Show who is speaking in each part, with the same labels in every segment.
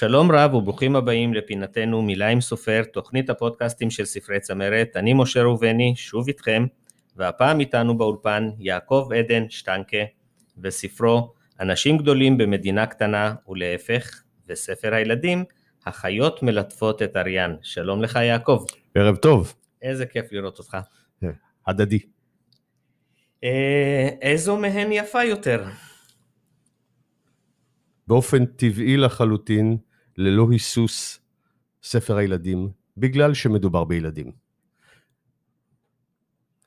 Speaker 1: שלום רב וברוכים הבאים לפינתנו מילה עם סופר, תוכנית הפודקאסטים של ספרי צמרת. אני משה ראובני, שוב איתכם, והפעם איתנו באולפן יעקב עדן שטנקה וספרו אנשים גדולים במדינה קטנה ולהפך, וספר הילדים החיות מלטפות את אריאן. שלום לך יעקב.
Speaker 2: ערב טוב.
Speaker 1: איזה כיף לראות אותך.
Speaker 2: הדדי.
Speaker 1: אה, איזו מהן יפה יותר?
Speaker 2: באופן טבעי לחלוטין, ללא היסוס, ספר הילדים, בגלל שמדובר בילדים.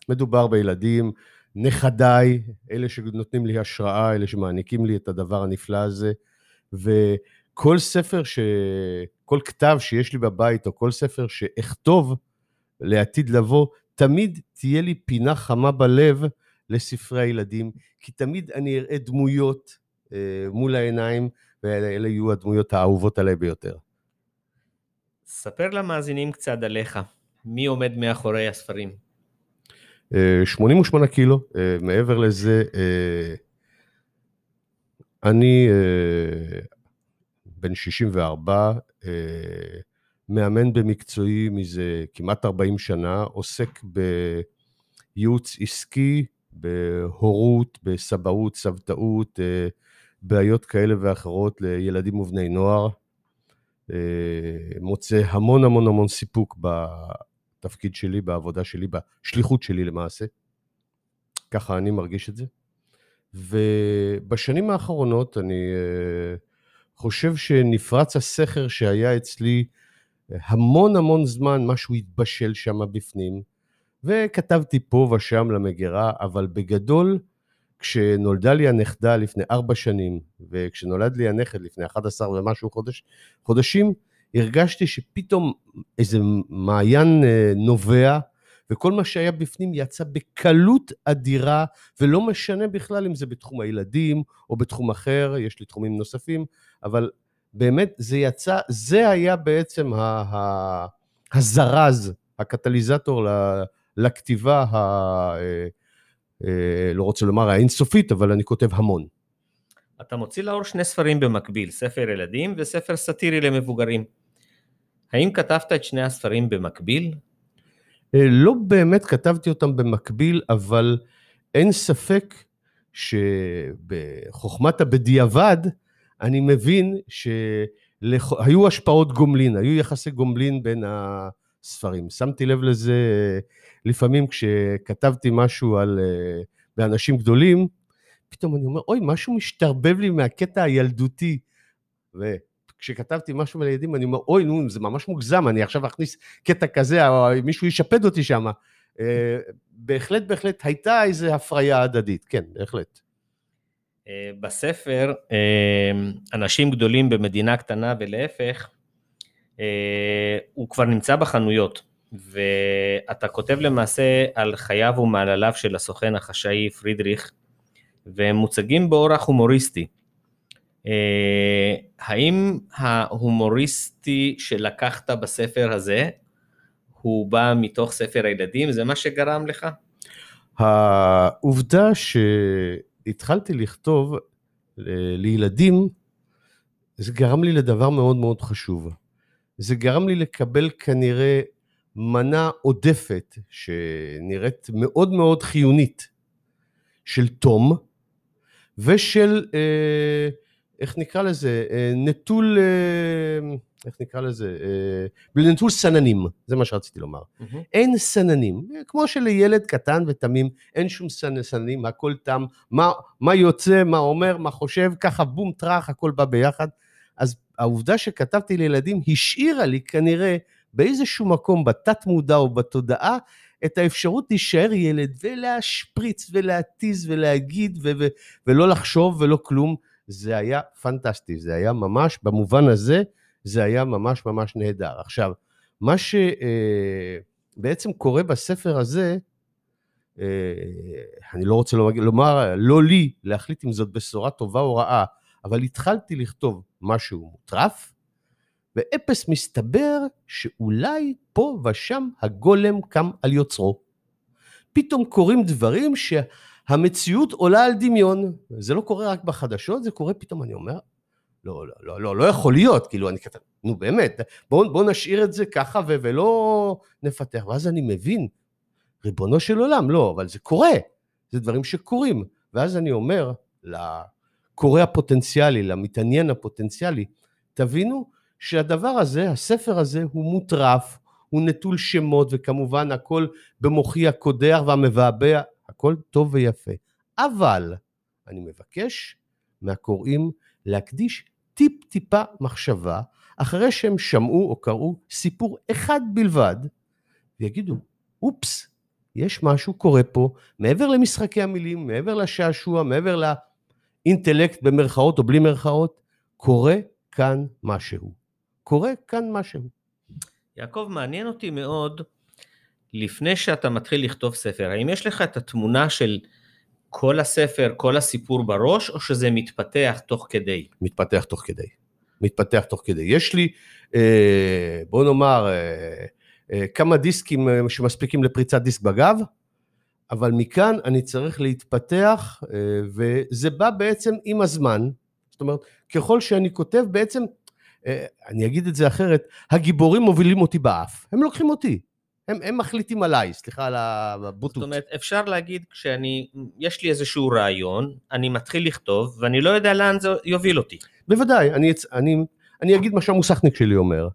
Speaker 2: מדובר בילדים, נכדיי, אלה שנותנים לי השראה, אלה שמעניקים לי את הדבר הנפלא הזה, וכל ספר, ש... כל כתב שיש לי בבית, או כל ספר שאכתוב לעתיד לבוא, תמיד תהיה לי פינה חמה בלב לספרי הילדים, כי תמיד אני אראה דמויות אה, מול העיניים, ואלה יהיו הדמויות האהובות עליי ביותר.
Speaker 1: ספר למאזינים קצת עליך, מי עומד מאחורי הספרים?
Speaker 2: 88 אה, קילו, אה, מעבר לזה, אה, אני בן 64, מאמן במקצועי מזה כמעט 40 שנה, עוסק בייעוץ עסקי, בהורות, בסבאות, סבתאות, בעיות כאלה ואחרות לילדים ובני נוער. מוצא המון המון המון סיפוק בתפקיד שלי, בעבודה שלי, בשליחות שלי למעשה. ככה אני מרגיש את זה. ובשנים האחרונות אני חושב שנפרץ הסכר שהיה אצלי המון המון זמן, משהו התבשל שם בפנים, וכתבתי פה ושם למגירה, אבל בגדול, כשנולדה לי הנכדה לפני ארבע שנים, וכשנולד לי הנכד לפני 11 ומשהו חודש, חודשים, הרגשתי שפתאום איזה מעיין אה, נובע, וכל מה שהיה בפנים יצא בקלות אדירה, ולא משנה בכלל אם זה בתחום הילדים או בתחום אחר, יש לי תחומים נוספים, אבל באמת זה יצא, זה היה בעצם ה, ה, הזרז, הקטליזטור לכתיבה, ה, אה, לא רוצה לומר האינסופית, אבל אני כותב המון.
Speaker 1: אתה מוציא לאור שני ספרים במקביל, ספר ילדים וספר סאטירי למבוגרים. האם כתבת את שני הספרים במקביל?
Speaker 2: אה, לא באמת כתבתי אותם במקביל, אבל אין ספק שבחוכמת הבדיעבד, אני מבין שהיו השפעות גומלין, היו יחסי גומלין בין הספרים. שמתי לב לזה לפעמים כשכתבתי משהו על, באנשים גדולים, פתאום אני אומר, אוי, משהו משתרבב לי מהקטע הילדותי. וכשכתבתי משהו על ילדים, אני אומר, אוי, נו, זה ממש מוגזם, אני עכשיו אכניס קטע כזה, או מישהו ישפד אותי שם. אה, בהחלט, בהחלט, הייתה איזו הפריה הדדית, כן, בהחלט.
Speaker 1: אה, בספר, אה, אנשים גדולים במדינה קטנה ולהפך, הוא כבר נמצא בחנויות, ואתה כותב למעשה על חייו ומעלליו של הסוכן החשאי פרידריך, והם מוצגים באורח הומוריסטי. האם ההומוריסטי שלקחת בספר הזה, הוא בא מתוך ספר הילדים? זה מה שגרם לך?
Speaker 2: העובדה ש... התחלתי לכתוב אה, לילדים, זה גרם לי לדבר מאוד מאוד חשוב. זה גרם לי לקבל כנראה מנה עודפת, שנראית מאוד מאוד חיונית, של תום, ושל, אה, איך נקרא לזה, אה, נטול, איך נקרא לזה, אה, נטול סננים, זה מה שרציתי לומר. Mm-hmm. אין סננים, כמו שלילד קטן ותמים, אין שום סננים, הכל תם, מה, מה יוצא, מה אומר, מה חושב, ככה בום טראח, הכל בא ביחד. אז העובדה שכתבתי לילדים השאירה לי כנראה באיזשהו מקום, בתת מודע או בתודעה, את האפשרות להישאר ילד ולהשפריץ ולהתיז ולהגיד ו- ו- ולא לחשוב ולא כלום. זה היה פנטסטי, זה היה ממש, במובן הזה, זה היה ממש ממש נהדר. עכשיו, מה שבעצם אה, קורה בספר הזה, אה, אני לא רוצה לומר, לא לי להחליט אם זאת בשורה טובה או רעה, אבל התחלתי לכתוב משהו מוטרף, ואפס מסתבר שאולי פה ושם הגולם קם על יוצרו. פתאום קורים דברים שהמציאות עולה על דמיון. זה לא קורה רק בחדשות, זה קורה פתאום, אני אומר, לא, לא, לא, לא, לא יכול להיות, כאילו, אני כתב, נו באמת, בואו בוא נשאיר את זה ככה ו- ולא נפתח. ואז אני מבין, ריבונו של עולם, לא, אבל זה קורה, זה דברים שקורים. ואז אני אומר לקורא הפוטנציאלי, למתעניין הפוטנציאלי, תבינו שהדבר הזה, הספר הזה, הוא מוטרף, הוא נטול שמות, וכמובן הכל במוחי הקודח והמבעבע, הכל טוב ויפה. אבל אני מבקש מהקוראים להקדיש טיפ-טיפה מחשבה, אחרי שהם שמעו או קראו סיפור אחד בלבד, ויגידו, אופס, יש משהו קורה פה, מעבר למשחקי המילים, מעבר לשעשוע, מעבר לאינטלקט במרכאות או בלי מרכאות, קורה כאן משהו. קורה כאן משהו.
Speaker 1: יעקב, מעניין אותי מאוד, לפני שאתה מתחיל לכתוב ספר, האם יש לך את התמונה של כל הספר, כל הסיפור בראש, או שזה מתפתח תוך כדי?
Speaker 2: מתפתח תוך כדי. מתפתח תוך כדי. יש לי, אה, בוא נאמר, אה, אה, כמה דיסקים שמספיקים לפריצת דיסק בגב, אבל מכאן אני צריך להתפתח, וזה בא בעצם עם הזמן. זאת אומרת, ככל שאני כותב, בעצם, אני אגיד את זה אחרת, הגיבורים מובילים אותי באף, הם לוקחים אותי. הם, הם מחליטים עליי, סליחה על הבוטות.
Speaker 1: זאת אומרת, אפשר להגיד, כשאני, יש לי איזשהו רעיון, אני מתחיל לכתוב, ואני לא יודע לאן זה יוביל אותי.
Speaker 2: בוודאי, אני, אני, אני אגיד מה שהמוסכניק שלי אומר.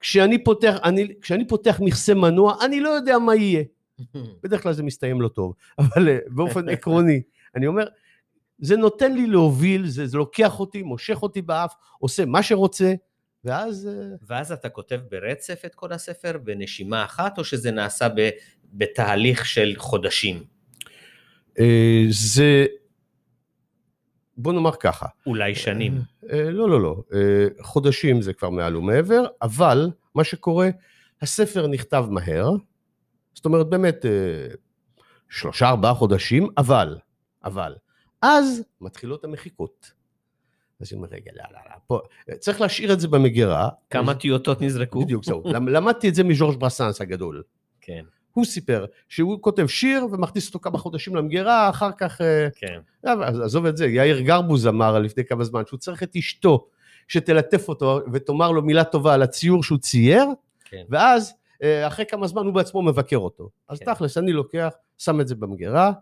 Speaker 2: כשאני פותח, אני, כשאני פותח מכסה מנוע, אני לא יודע מה יהיה. בדרך כלל זה מסתיים לא טוב, אבל אה, באופן עקרוני, אני אומר, זה נותן לי להוביל, זה, זה לוקח אותי, מושך אותי באף, עושה מה שרוצה, ואז... אה,
Speaker 1: ואז אתה כותב ברצף את כל הספר בנשימה אחת, או שזה נעשה ב, בתהליך של חודשים?
Speaker 2: אה, זה... בוא נאמר ככה.
Speaker 1: אולי שנים.
Speaker 2: לא, לא, לא. חודשים זה כבר מעל ומעבר, אבל מה שקורה, הספר נכתב מהר, זאת אומרת באמת שלושה, ארבעה חודשים, אבל, אבל, אז מתחילות המחיקות. אז היא אומרת, רגע, לא, לא, לא, פה, צריך להשאיר את זה במגירה.
Speaker 1: כמה טיוטות נזרקו?
Speaker 2: בדיוק, זהו. למדתי את זה מז'ורג' ברסנס הגדול.
Speaker 1: כן.
Speaker 2: הוא סיפר שהוא כותב שיר ומכניס אותו כמה חודשים למגירה, אחר כך... אה,
Speaker 1: כן.
Speaker 2: עזוב את זה, יאיר גרבוז אמר לפני כמה זמן שהוא צריך את אשתו שתלטף אותו ותאמר לו מילה טובה על הציור שהוא צייר, כן. ואז אה, אחרי כמה זמן הוא בעצמו מבקר אותו. אז כן. תכלס, אני לוקח, שם את זה במגירה,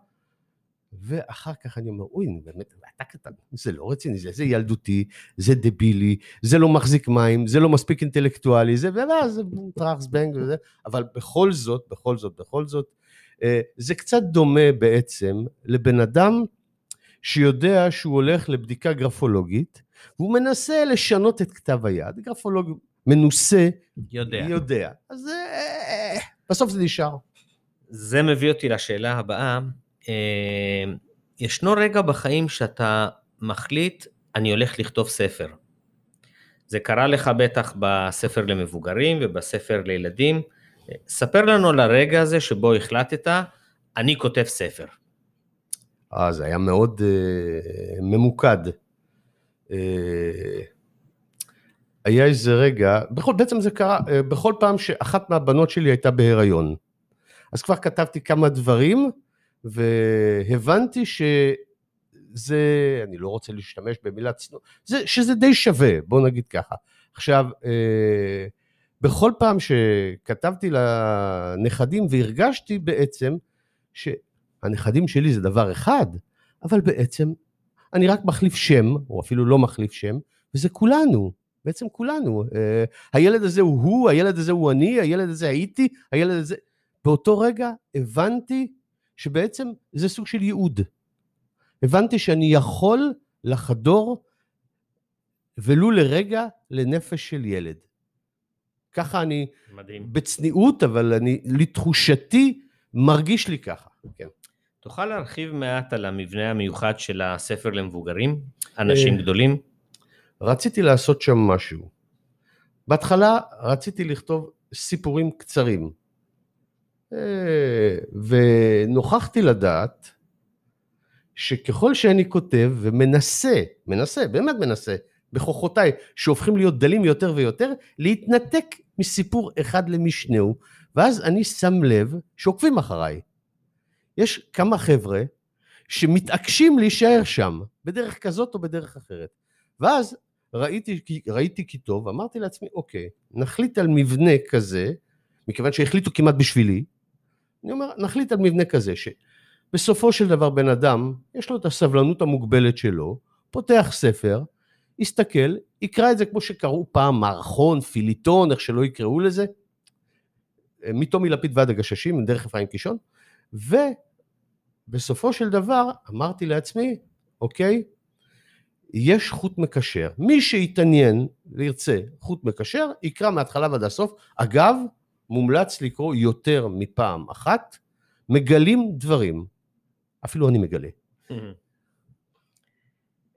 Speaker 2: ואחר כך אני אומר, אוי, באמת, אתה קטן, זה לא רציני, זה, זה ילדותי, זה דבילי, זה לא מחזיק מים, זה לא מספיק אינטלקטואלי, זה, ואז זה טראח זבנג וזה, אבל בכל זאת, בכל זאת, בכל זאת, אה, זה קצת דומה בעצם לבן אדם שיודע שהוא הולך לבדיקה גרפולוגית, והוא מנסה לשנות את כתב היד, גרפולוג מנוסה,
Speaker 1: יודע.
Speaker 2: יודע. אז אה, בסוף זה נשאר.
Speaker 1: זה מביא אותי לשאלה הבאה. אה, ישנו רגע בחיים שאתה מחליט, אני הולך לכתוב ספר. זה קרה לך בטח בספר למבוגרים ובספר לילדים. ספר לנו על הרגע הזה שבו החלטת, אני כותב ספר.
Speaker 2: אה, זה היה מאוד uh, ממוקד. Uh, היה איזה רגע, בכל, בעצם זה קרה, uh, בכל פעם שאחת מהבנות שלי הייתה בהיריון. אז כבר כתבתי כמה דברים, והבנתי שזה, אני לא רוצה להשתמש במילה צנועה, שזה די שווה, בוא נגיד ככה. עכשיו, אה, בכל פעם שכתבתי לנכדים והרגשתי בעצם שהנכדים שלי זה דבר אחד, אבל בעצם אני רק מחליף שם, או אפילו לא מחליף שם, וזה כולנו, בעצם כולנו. אה, הילד הזה הוא הוא, הילד הזה הוא אני, הילד הזה הייתי, הילד הזה... באותו רגע הבנתי שבעצם זה סוג של ייעוד. הבנתי שאני יכול לחדור ולו לרגע לנפש של ילד. ככה אני,
Speaker 1: מדהים.
Speaker 2: בצניעות, אבל אני, לתחושתי, מרגיש לי ככה. כן.
Speaker 1: תוכל להרחיב מעט על המבנה המיוחד של הספר למבוגרים, אנשים אה, גדולים?
Speaker 2: רציתי לעשות שם משהו. בהתחלה רציתי לכתוב סיפורים קצרים. אה, ונוכחתי לדעת שככל שאני כותב ומנסה, מנסה, באמת מנסה, בכוחותיי, שהופכים להיות דלים יותר ויותר, להתנתק מסיפור אחד למשנהו, ואז אני שם לב שעוקבים אחריי. יש כמה חבר'ה שמתעקשים להישאר שם, בדרך כזאת או בדרך אחרת. ואז ראיתי, ראיתי כי טוב, אמרתי לעצמי, אוקיי, נחליט על מבנה כזה, מכיוון שהחליטו כמעט בשבילי, אני אומר, נחליט על מבנה כזה, שבסופו של דבר בן אדם, יש לו את הסבלנות המוגבלת שלו, פותח ספר, יסתכל, יקרא את זה כמו שקראו פעם, מערכון, פיליטון, איך שלא יקראו לזה, מטומי לפיד ועד הגששים, דרך אפרים קישון, ובסופו של דבר אמרתי לעצמי, אוקיי, יש חוט מקשר. מי שיתעניין וירצה חוט מקשר, יקרא מההתחלה ועד הסוף. אגב, מומלץ לקרוא יותר מפעם אחת, מגלים דברים. אפילו אני מגלה.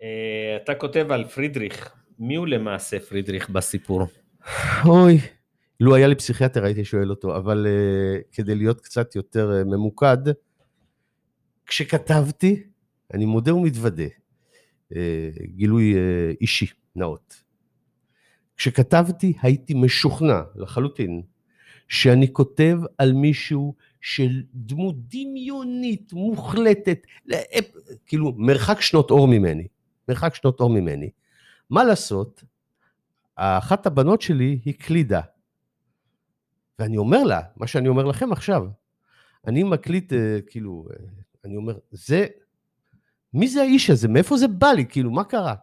Speaker 1: אה, אתה כותב על פרידריך. מי הוא למעשה פרידריך בסיפור?
Speaker 2: אוי, לו היה לי פסיכיאטר הייתי שואל אותו, אבל uh, כדי להיות קצת יותר uh, ממוקד, כשכתבתי, אני מודה ומתוודה, גילוי uh, אישי, נאות. כשכתבתי הייתי משוכנע לחלוטין שאני כותב על מישהו של דמות דמיונית, מוחלטת, כאילו מרחק שנות אור ממני, מרחק שנות אור ממני. מה לעשות, אחת הבנות שלי הקלידה ואני אומר לה, מה שאני אומר לכם עכשיו, אני מקליט, אה, כאילו, אה, אני אומר, זה, מי זה האיש הזה? מאיפה זה בא לי? כאילו, מה קרה?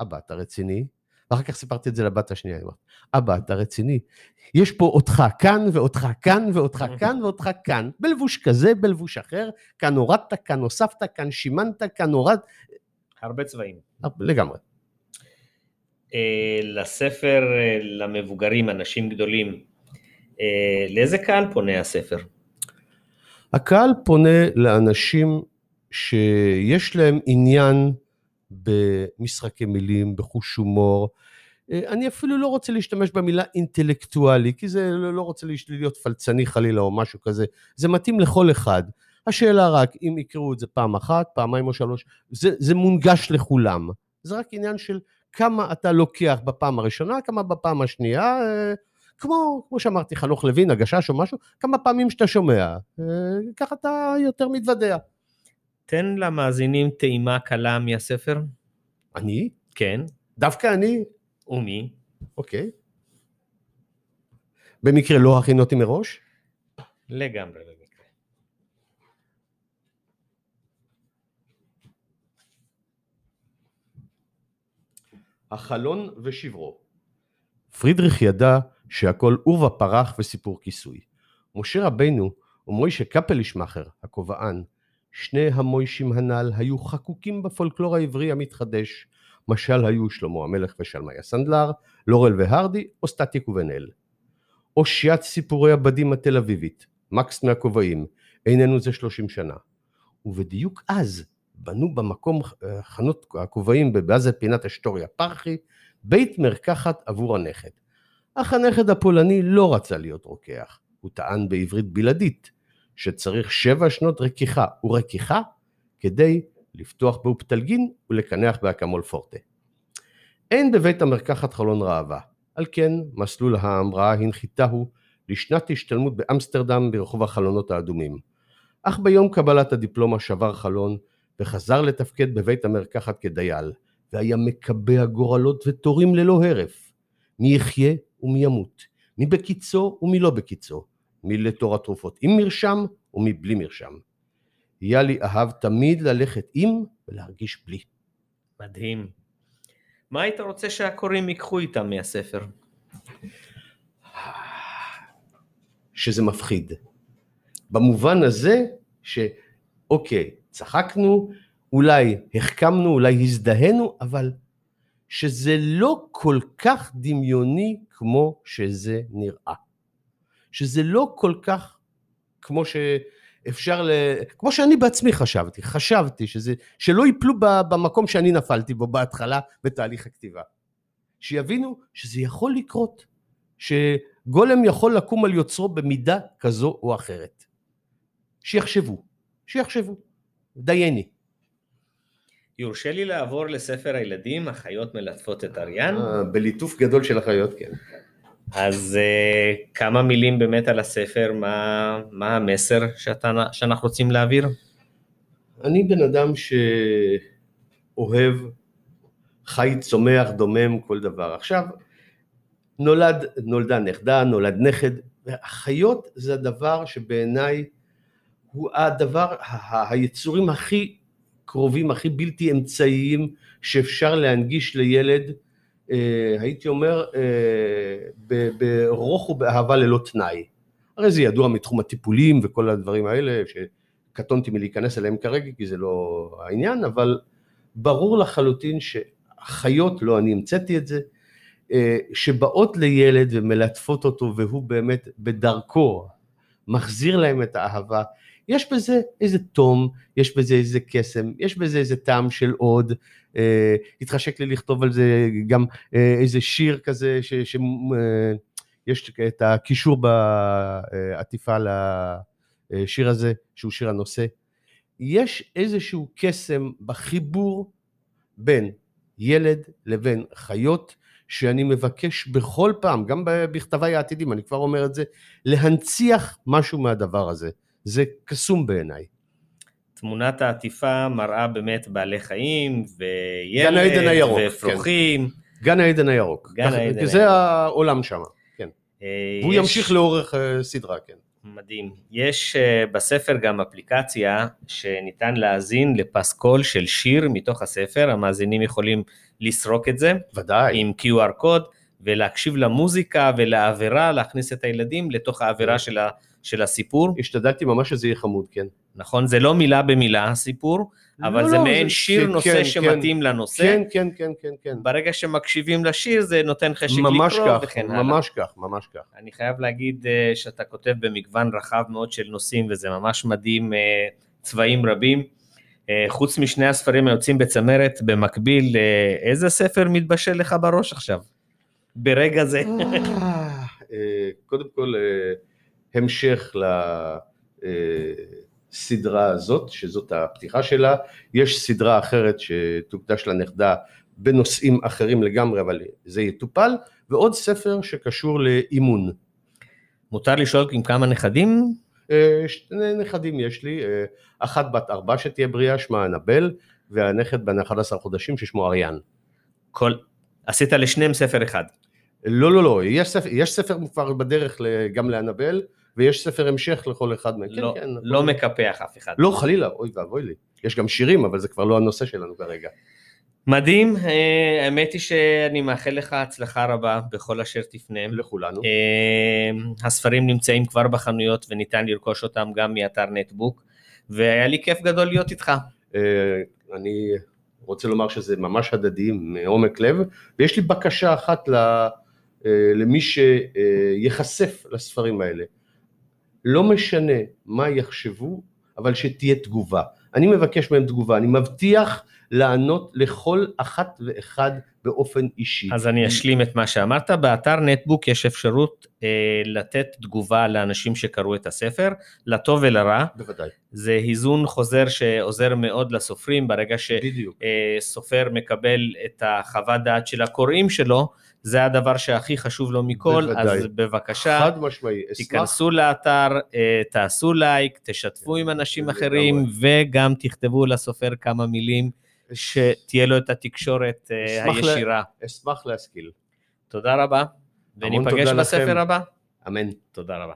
Speaker 2: אבא, אתה רציני? ואחר כך סיפרתי את זה לבת השנייה, אבא, אתה רציני? יש פה אותך כאן, ואותך כאן, ואותך כאן, ואותך כאן, בלבוש כזה, בלבוש אחר, כאן הורדת, כאן הוספת, כאן שימנת, כאן הורד...
Speaker 1: הרבה צבעים.
Speaker 2: לגמרי.
Speaker 1: אה, לספר למבוגרים, אנשים גדולים, אה, לאיזה קהל פונה הספר?
Speaker 2: הקהל פונה לאנשים שיש להם עניין במשחקי מילים, בחוש הומור. אה, אני אפילו לא רוצה להשתמש במילה אינטלקטואלי, כי זה לא, לא רוצה להיות פלצני חלילה או משהו כזה. זה מתאים לכל אחד. השאלה רק, אם יקראו את זה פעם אחת, פעמיים או שלוש, זה, זה מונגש לכולם. זה רק עניין של כמה אתה לוקח בפעם הראשונה, כמה בפעם השנייה, אה, כמו, כמו שאמרתי, חנוך לוין, הגשש או משהו, כמה פעמים שאתה שומע, אה, ככה אתה יותר מתוודע.
Speaker 1: תן למאזינים טעימה קלה מהספר.
Speaker 2: אני?
Speaker 1: כן.
Speaker 2: דווקא אני?
Speaker 1: ומי?
Speaker 2: אוקיי. במקרה לא הכין אותי מראש?
Speaker 1: לגמרי במקרה.
Speaker 2: החלון ושברו. פרידריך ידע שהכל עורבא פרח וסיפור כיסוי. משה רבנו ומוישה קפלישמאכר, הכובען, שני המוישים הנ"ל היו חקוקים בפולקלור העברי המתחדש, משל היו שלמה המלך ושלמיה סנדלר, לורל והרדי או סטטיק ובן אל. אושיית סיפורי הבדים התל אביבית, מקס מהכובעים, איננו זה שלושים שנה. ובדיוק אז בנו במקום אה, חנות הכובעים בבאזל פינת אשטוריה פרחי, בית מרקחת עבור הנכד. אך הנכד הפולני לא רצה להיות רוקח. הוא טען בעברית בלעדית שצריך שבע שנות רכיחה ורקיחה כדי לפתוח באופטלגין ולקנח באקמול פורטה. אין בבית המרקחת חלון ראווה, על כן מסלול ההמראה הנחיתהו לשנת השתלמות באמסטרדם ברחוב החלונות האדומים. אך ביום קבלת הדיפלומה שבר חלון וחזר לתפקד בבית המרקחת כדייל, והיה מקבע גורלות ותורים ללא הרף. מי יחיה ומי ימות, מי בקיצו ומי לא בקיצו, מי לתור התרופות עם מרשם ומי בלי מרשם. יאלי אהב תמיד ללכת עם ולהרגיש בלי.
Speaker 1: מדהים. מה היית רוצה שהקוראים ייקחו איתם מהספר?
Speaker 2: שזה מפחיד. במובן הזה שאוקיי, צחקנו, אולי החכמנו, אולי הזדהינו, אבל שזה לא כל כך דמיוני כמו שזה נראה. שזה לא כל כך כמו שאפשר ל... כמו שאני בעצמי חשבתי, חשבתי שזה, שלא ייפלו במקום שאני נפלתי בו בהתחלה בתהליך הכתיבה. שיבינו שזה יכול לקרות, שגולם יכול לקום על יוצרו במידה כזו או אחרת. שיחשבו, שיחשבו, דייני.
Speaker 1: יורשה לי לעבור לספר הילדים, החיות מלטפות את אריאן?
Speaker 2: אה, בליטוף גדול של החיות, כן.
Speaker 1: אז uh, כמה מילים באמת על הספר, מה, מה המסר שאתה, שאנחנו רוצים להעביר?
Speaker 2: אני בן אדם שאוהב חי, צומח, דומם, כל דבר. עכשיו, נולד, נולדה נכדה, נולד נכד, והחיות זה הדבר שבעיניי הוא הדבר, היצורים הכי קרובים, הכי בלתי אמצעיים שאפשר להנגיש לילד, הייתי אומר, אה, ברוך ובאהבה ללא תנאי. הרי זה ידוע מתחום הטיפולים וכל הדברים האלה, שקטונתי מלהיכנס אליהם כרגע, כי זה לא העניין, אבל ברור לחלוטין שחיות, לא אני המצאתי את זה, אה, שבאות לילד ומלטפות אותו והוא באמת בדרכו מחזיר להם את האהבה, יש בזה איזה תום, יש בזה איזה קסם, יש בזה איזה טעם של עוד, אה, התחשק לי לכתוב על זה גם אה, איזה שיר כזה, שיש אה, את הקישור בעטיפה לשיר הזה, שהוא שיר הנושא. יש איזשהו קסם בחיבור בין ילד לבין חיות, שאני מבקש בכל פעם, גם בכתביי העתידים, אני כבר אומר את זה, להנציח משהו מהדבר הזה. זה קסום בעיניי.
Speaker 1: תמונת העטיפה מראה באמת בעלי חיים, וילד, ופרוחים.
Speaker 2: כן. גן העדן הירוק. גן העדן הירוק. זה העולם שם, כן. אה, והוא יש... ימשיך לאורך uh, סדרה, כן.
Speaker 1: מדהים. יש uh, בספר גם אפליקציה שניתן להאזין לפסקול של שיר מתוך הספר, המאזינים יכולים לסרוק את זה.
Speaker 2: ודאי.
Speaker 1: עם QR קוד, ולהקשיב למוזיקה ולעבירה, להכניס את הילדים לתוך העבירה של ה... של הסיפור.
Speaker 2: השתדלתי ממש שזה יהיה חמוד, כן.
Speaker 1: נכון, זה לא מילה במילה הסיפור, אבל לא, זה לא, מעין זה, שיר זה, נושא כן, שמתאים כן, לנושא.
Speaker 2: כן, כן, כן, כן, כן.
Speaker 1: ברגע שמקשיבים לשיר זה נותן חשק לקרוא
Speaker 2: כך, וכן הלאה. ממש כך, ממש כך.
Speaker 1: אני חייב להגיד uh, שאתה כותב במגוון רחב מאוד של נושאים, וזה ממש מדהים, uh, צבעים רבים. Uh, חוץ משני הספרים היוצאים בצמרת, במקביל, uh, איזה ספר מתבשל לך בראש עכשיו? ברגע זה.
Speaker 2: קודם כל, המשך לסדרה הזאת, שזאת הפתיחה שלה. יש סדרה אחרת שתוקדש לנכדה בנושאים אחרים לגמרי, אבל זה יטופל, ועוד ספר שקשור לאימון.
Speaker 1: מותר לשאול עם כמה נכדים?
Speaker 2: אה, שני נכדים יש לי, אה, אחת בת ארבע שתהיה בריאה, שמה אנבל, והנכד בן 11 חודשים ששמו אריאן.
Speaker 1: כל... עשית לשניהם ספר אחד.
Speaker 2: לא, לא, לא, יש ספר, יש ספר כבר בדרך גם לאנבל, ויש ספר המשך לכל אחד מהם.
Speaker 1: לא, כן, כן, לא מקפח אף אחד.
Speaker 2: לא, חלילה, אוי ואבוי לי. יש גם שירים, אבל זה כבר לא הנושא שלנו כרגע.
Speaker 1: מדהים, אה, האמת היא שאני מאחל לך הצלחה רבה בכל אשר תפנה.
Speaker 2: לכולנו.
Speaker 1: אה, הספרים נמצאים כבר בחנויות וניתן לרכוש אותם גם מאתר נטבוק, והיה לי כיף גדול להיות איתך.
Speaker 2: אה, אני רוצה לומר שזה ממש הדדי מעומק לב, ויש לי בקשה אחת למי שייחשף לספרים האלה. לא משנה מה יחשבו, אבל שתהיה תגובה. אני מבקש מהם תגובה, אני מבטיח לענות לכל אחת ואחד באופן אישי.
Speaker 1: אז אני אשלים את מה שאמרת, באתר נטבוק יש אפשרות אה, לתת תגובה לאנשים שקראו את הספר, לטוב ולרע.
Speaker 2: בוודאי.
Speaker 1: זה היזון חוזר שעוזר מאוד לסופרים, ברגע שסופר אה, מקבל את החוות דעת של הקוראים שלו, זה הדבר שהכי חשוב לו מכל, בוודאי. אז בבקשה,
Speaker 2: חד משמעי,
Speaker 1: תיכנסו לאתר, אה, תעשו לייק, תשתפו עם אנשים אחרים, וגם תכתבו לסופר כמה מילים, שתהיה לו את התקשורת אה, הישירה.
Speaker 2: אשמח להשכיל.
Speaker 1: תודה רבה, וניפגש בספר הבא.
Speaker 2: אמן.
Speaker 1: תודה רבה.